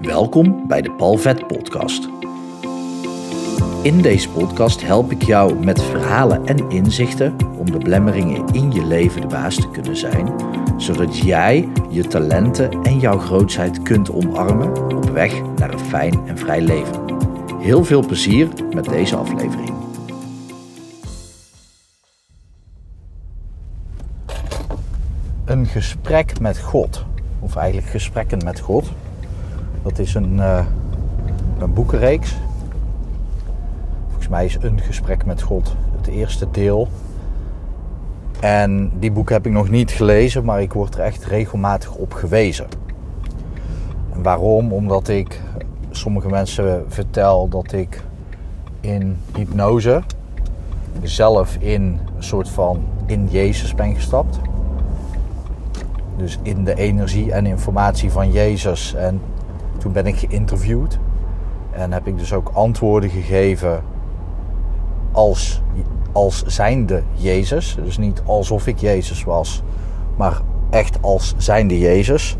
Welkom bij de Palvet Podcast. In deze podcast help ik jou met verhalen en inzichten om de blemmeringen in je leven de baas te kunnen zijn, zodat jij je talenten en jouw grootheid kunt omarmen op weg naar een fijn en vrij leven. Heel veel plezier met deze aflevering. Een gesprek met God, of eigenlijk gesprekken met God. Dat is een, uh, een boekenreeks. Volgens mij is Een Gesprek met God het eerste deel. En die boek heb ik nog niet gelezen, maar ik word er echt regelmatig op gewezen. En waarom? Omdat ik sommige mensen vertel dat ik in hypnose zelf in een soort van in Jezus ben gestapt. Dus in de energie en informatie van Jezus. En toen ben ik geïnterviewd. En heb ik dus ook antwoorden gegeven als, als zijnde Jezus. Dus niet alsof ik Jezus was, maar echt als zijnde Jezus.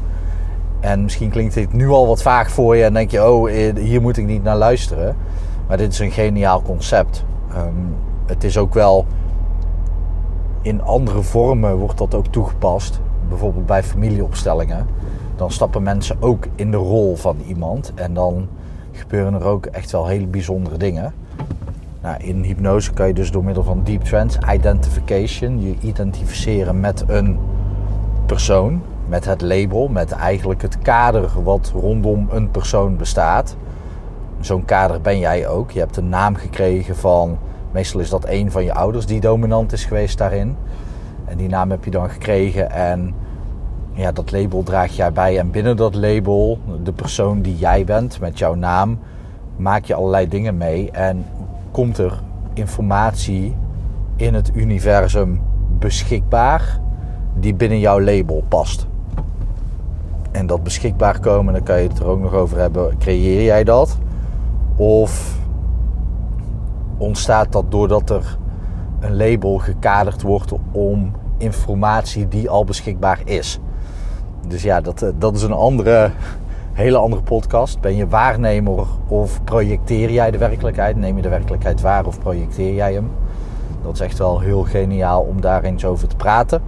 En misschien klinkt dit nu al wat vaag voor je en denk je, oh, eh, hier moet ik niet naar luisteren. Maar dit is een geniaal concept. Um, het is ook wel in andere vormen wordt dat ook toegepast. Bijvoorbeeld bij familieopstellingen. Dan stappen mensen ook in de rol van iemand. En dan gebeuren er ook echt wel hele bijzondere dingen. Nou, in hypnose kan je dus door middel van deep trance identification je identificeren met een persoon, met het label, met eigenlijk het kader wat rondom een persoon bestaat. Zo'n kader ben jij ook. Je hebt een naam gekregen van, meestal is dat een van je ouders die dominant is geweest daarin. En die naam heb je dan gekregen en ja, dat label draag jij bij. En binnen dat label, de persoon die jij bent met jouw naam, maak je allerlei dingen mee. En komt er informatie in het universum beschikbaar die binnen jouw label past. En dat beschikbaar komen, dan kan je het er ook nog over hebben. Creëer jij dat? Of ontstaat dat doordat er een label gekaderd wordt om informatie die al beschikbaar is? Dus ja, dat, dat is een andere, hele andere podcast. Ben je waarnemer of projecteer jij de werkelijkheid? Neem je de werkelijkheid waar of projecteer jij hem? Dat is echt wel heel geniaal om daar eens over te praten.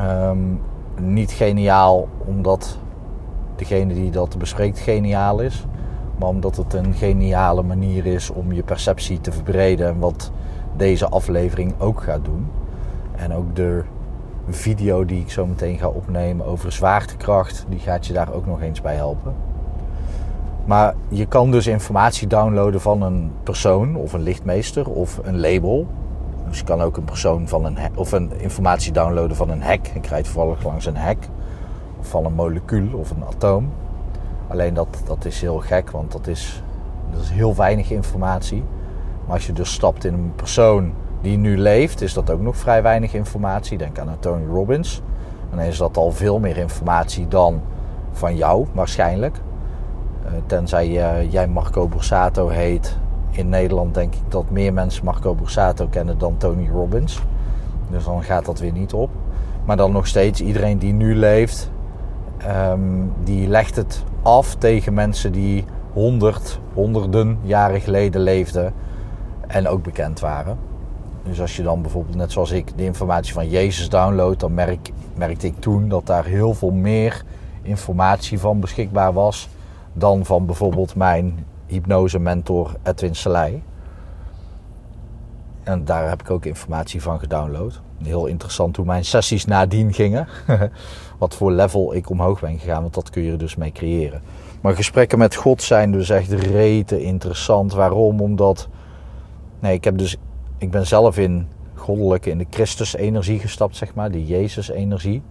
Um, niet geniaal omdat degene die dat bespreekt geniaal is. Maar omdat het een geniale manier is om je perceptie te verbreden. En wat deze aflevering ook gaat doen. En ook de video die ik zo meteen ga opnemen over zwaartekracht, die gaat je daar ook nog eens bij helpen. Maar je kan dus informatie downloaden van een persoon of een lichtmeester of een label. Dus je kan ook een persoon van een of een informatie downloaden van een hek. Ik rijd toevallig langs een hek. Of van een molecuul of een atoom. Alleen dat, dat is heel gek, want dat is, dat is heel weinig informatie. Maar als je dus stapt in een persoon die nu leeft, is dat ook nog vrij weinig informatie. Denk aan Tony Robbins. Dan is dat al veel meer informatie dan van jou waarschijnlijk. Uh, tenzij uh, jij Marco Borsato heet. In Nederland denk ik dat meer mensen Marco Borsato kennen dan Tony Robbins. Dus dan gaat dat weer niet op. Maar dan nog steeds, iedereen die nu leeft, um, die legt het af tegen mensen die honderd, honderden jaren geleden leefden en ook bekend waren. Dus als je dan bijvoorbeeld, net zoals ik, de informatie van Jezus downloadt, dan merk, merkte ik toen dat daar heel veel meer informatie van beschikbaar was dan van bijvoorbeeld mijn hypnose-mentor Edwin Selei. En daar heb ik ook informatie van gedownload. Heel interessant hoe mijn sessies nadien gingen. Wat voor level ik omhoog ben gegaan, want dat kun je er dus mee creëren. Maar gesprekken met God zijn dus echt rete interessant. Waarom? Omdat. Nee, ik heb dus ik ben zelf in goddelijke, in de Christus-energie gestapt, zeg maar, de Jezus-energie.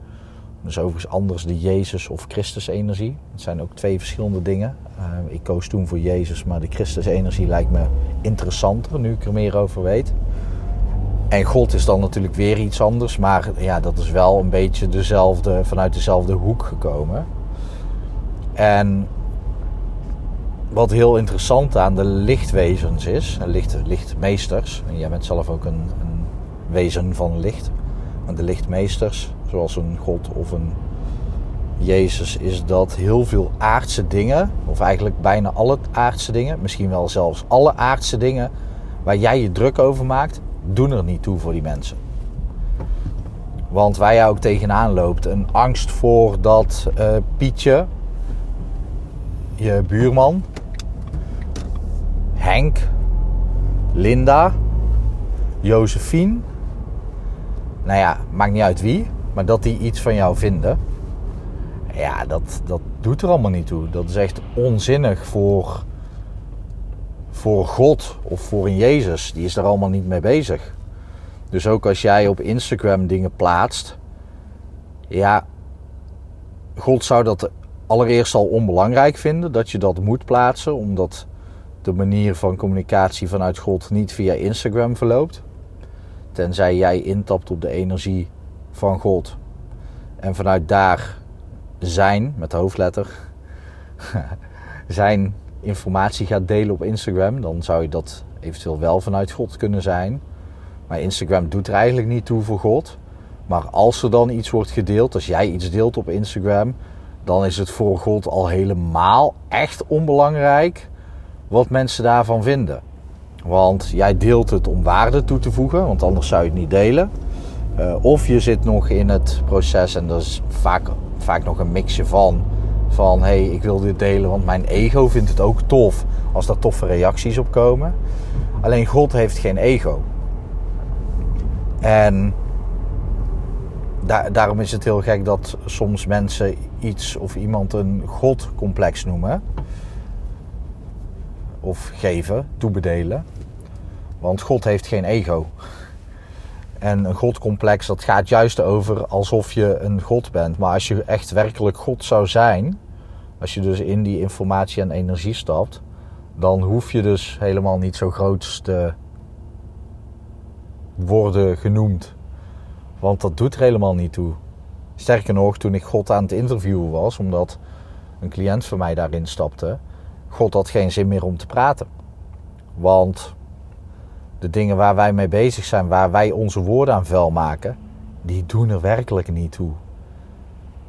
Dus overigens anders de Jezus- of Christus-energie. Het zijn ook twee verschillende dingen. Uh, ik koos toen voor Jezus, maar de Christus-energie lijkt me interessanter, nu ik er meer over weet. En God is dan natuurlijk weer iets anders, maar ja, dat is wel een beetje dezelfde, vanuit dezelfde hoek gekomen. En wat heel interessant aan de lichtwezens is, licht, lichtmeesters, en jij bent zelf ook een, een wezen van licht, maar de lichtmeesters, zoals een god of een Jezus is dat heel veel aardse dingen, of eigenlijk bijna alle aardse dingen, misschien wel zelfs alle aardse dingen waar jij je druk over maakt, doen er niet toe voor die mensen. Want waar jij ook tegenaan loopt, een angst voor dat uh, Pietje, je buurman, Linda, Josephine, nou ja, maakt niet uit wie, maar dat die iets van jou vinden. Ja, dat, dat doet er allemaal niet toe. Dat is echt onzinnig voor, voor God of voor een Jezus. Die is daar allemaal niet mee bezig. Dus ook als jij op Instagram dingen plaatst, ja, God zou dat allereerst al onbelangrijk vinden dat je dat moet plaatsen, omdat de manier van communicatie vanuit God niet via Instagram verloopt. Tenzij jij intapt op de energie van God en vanuit daar zijn, met de hoofdletter, zijn informatie gaat delen op Instagram, dan zou je dat eventueel wel vanuit God kunnen zijn. Maar Instagram doet er eigenlijk niet toe voor God. Maar als er dan iets wordt gedeeld, als jij iets deelt op Instagram, dan is het voor God al helemaal echt onbelangrijk wat mensen daarvan vinden. Want jij deelt het om waarde toe te voegen, want anders zou je het niet delen. Uh, of je zit nog in het proces, en dat is vaak, vaak nog een mixje van. Van hé, hey, ik wil dit delen, want mijn ego vindt het ook tof als daar toffe reacties op komen. Alleen God heeft geen ego. En daarom is het heel gek dat soms mensen iets of iemand een godcomplex noemen. Of geven, toebedelen. Want God heeft geen ego. En een godcomplex, dat gaat juist over alsof je een god bent. Maar als je echt werkelijk god zou zijn, als je dus in die informatie en energie stapt, dan hoef je dus helemaal niet zo groot te worden genoemd. Want dat doet er helemaal niet toe. Sterker nog, toen ik God aan het interviewen was, omdat een cliënt van mij daarin stapte, God had geen zin meer om te praten. Want de dingen waar wij mee bezig zijn, waar wij onze woorden aan vuil maken, die doen er werkelijk niet toe.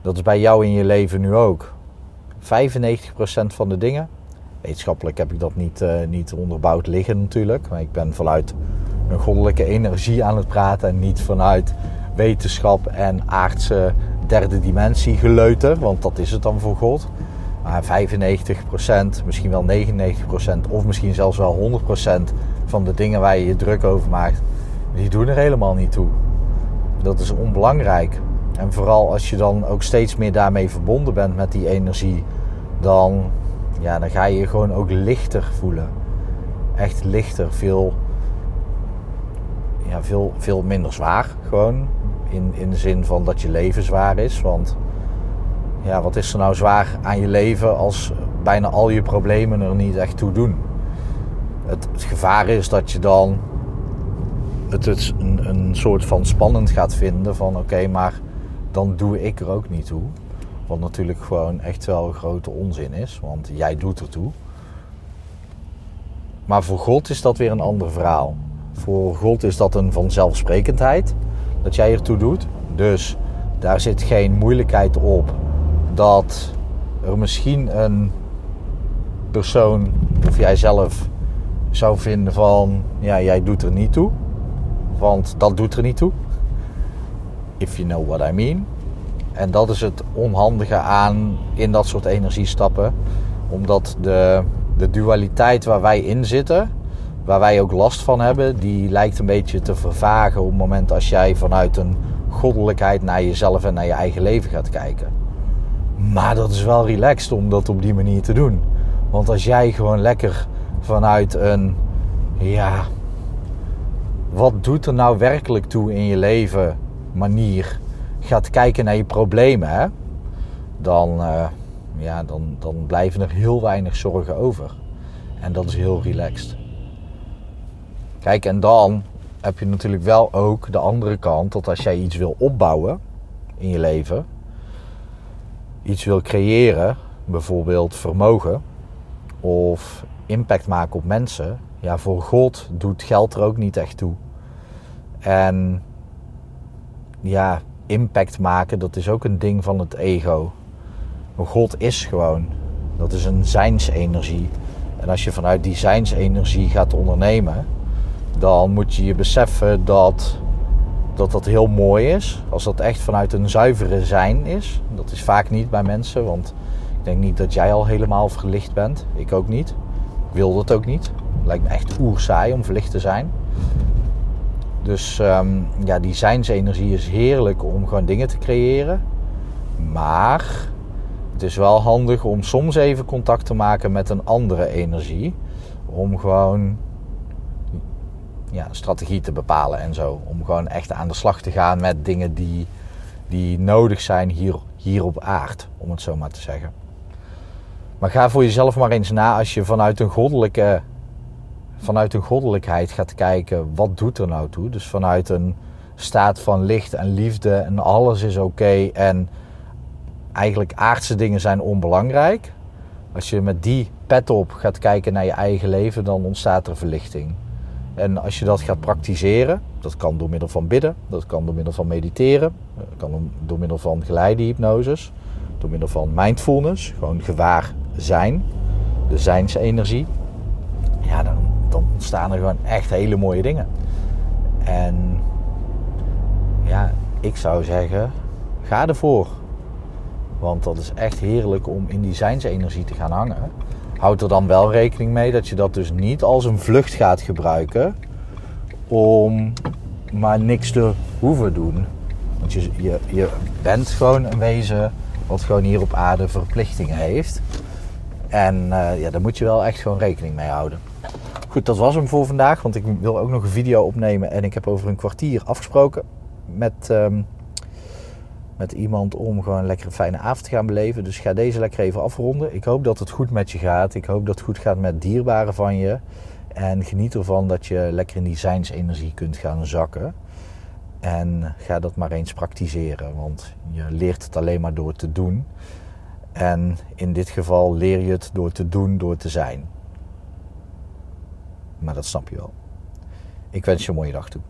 Dat is bij jou in je leven nu ook. 95% van de dingen, wetenschappelijk heb ik dat niet, uh, niet onderbouwd liggen natuurlijk, maar ik ben vanuit een goddelijke energie aan het praten en niet vanuit wetenschap en aardse derde dimensie geleuten, want dat is het dan voor God. Maar 95%, misschien wel 99% of misschien zelfs wel 100% van de dingen waar je je druk over maakt, die doen er helemaal niet toe. Dat is onbelangrijk. En vooral als je dan ook steeds meer daarmee verbonden bent met die energie, dan, ja, dan ga je je gewoon ook lichter voelen. Echt lichter, veel ja, veel, veel minder zwaar. Gewoon in, in de zin van dat je leven zwaar is. Want ja, wat is er nou zwaar aan je leven als bijna al je problemen er niet echt toe doen? Het, gevaar is dat je dan het, het een, een soort van spannend gaat vinden van oké, maar dan doe ik er ook niet toe. Wat natuurlijk gewoon echt wel een grote onzin is, want jij doet er toe. Maar voor God is dat weer een ander verhaal. Voor God is dat een vanzelfsprekendheid dat jij ertoe doet. Dus daar zit geen moeilijkheid op dat er misschien een persoon of jij zelf zou vinden van ja, jij doet er niet toe. Want dat doet er niet toe. If you know what I mean. En dat is het onhandige aan in dat soort energiestappen. Omdat de, de dualiteit waar wij in zitten, waar wij ook last van hebben, die lijkt een beetje te vervagen op het moment als jij vanuit een goddelijkheid naar jezelf en naar je eigen leven gaat kijken. Maar dat is wel relaxed om dat op die manier te doen. Want als jij gewoon lekker vanuit een, ja, wat doet er nou werkelijk toe in je leven manier gaat kijken naar je problemen, hè? Dan, uh, ja, dan, dan blijven er heel weinig zorgen over. En dat is heel relaxed. Kijk, en dan heb je natuurlijk wel ook de andere kant dat als jij iets wil opbouwen in je leven, iets wil creëren, bijvoorbeeld vermogen of impact maken op mensen, ja, voor God doet geld er ook niet echt toe. En ja, impact maken, dat is ook een ding van het ego. God is gewoon. Dat is een zijnsenergie. En als je vanuit die zijnsenergie gaat ondernemen, dan moet je je beseffen dat, dat dat heel mooi is. Als dat echt vanuit een zuivere zijn is. Dat is vaak niet bij mensen, want ik denk niet dat jij al helemaal verlicht bent. Ik ook niet. Ik wil dat ook niet. Lijkt me echt oerzaai om verlicht te zijn. Dus ehm, ja, die zijnsenergie is heerlijk om gewoon dingen te creëren. Maar het is wel handig om soms even contact te maken met een andere energie. Om gewoon ja, strategie te bepalen en zo. Om gewoon echt aan de slag te gaan met dingen die, die nodig zijn hier, hier op aard, om het zo maar te zeggen. Maar ga voor jezelf maar eens na als je vanuit een goddelijke vanuit een goddelijkheid gaat kijken, wat doet er nou toe? Dus vanuit een staat van licht en liefde en alles is oké en eigenlijk aardse dingen zijn onbelangrijk. Als je met die pet op gaat kijken naar je eigen leven, dan ontstaat er verlichting. En als je dat gaat praktiseren, dat kan door middel van bidden, dat kan door middel van mediteren, kan door middel van geleide hypnoses, door middel van mindfulness, gewoon gewaar zijn, de zijnsenergie. Ja, dan, dan ontstaan er gewoon echt hele mooie dingen. En ja, ik zou zeggen, ga ervoor. Want dat is echt heerlijk om in die zijnsenergie te gaan hangen. Houd er dan wel rekening mee dat je dat dus niet als een vlucht gaat gebruiken om maar niks te hoeven doen. Want je, je, je bent gewoon een wezen wat gewoon hier op aarde verplichtingen heeft. En uh, ja, daar moet je wel echt gewoon rekening mee houden. Goed, dat was hem voor vandaag, want ik wil ook nog een video opnemen en ik heb over een kwartier afgesproken met, um, met iemand om gewoon lekker fijne avond te gaan beleven. Dus ga deze lekker even afronden. Ik hoop dat het goed met je gaat. Ik hoop dat het goed gaat met dierbaren van je. En geniet ervan dat je lekker in die zijnsenergie kunt gaan zakken. En ga dat maar eens praktiseren, want je leert het alleen maar door te doen. En in dit geval leer je het door te doen, door te zijn. Maar dat snap je wel. Ik wens je een mooie dag toe.